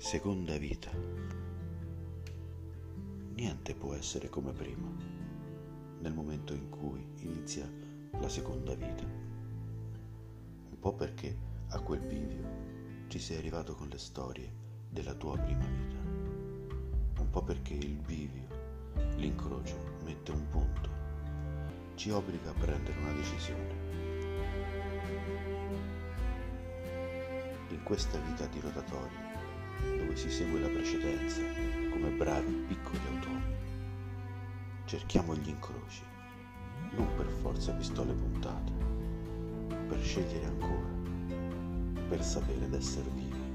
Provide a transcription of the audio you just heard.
Seconda vita. Niente può essere come prima, nel momento in cui inizia la seconda vita. Un po' perché a quel bivio ci sei arrivato con le storie della tua prima vita. Un po' perché il bivio, l'incrocio, mette un punto, ci obbliga a prendere una decisione. In questa vita di rotatorio dove si segue la precedenza come bravi piccoli automi. Cerchiamo gli incroci, non per forza pistole puntate, per scegliere ancora, per sapere d'essere vivi.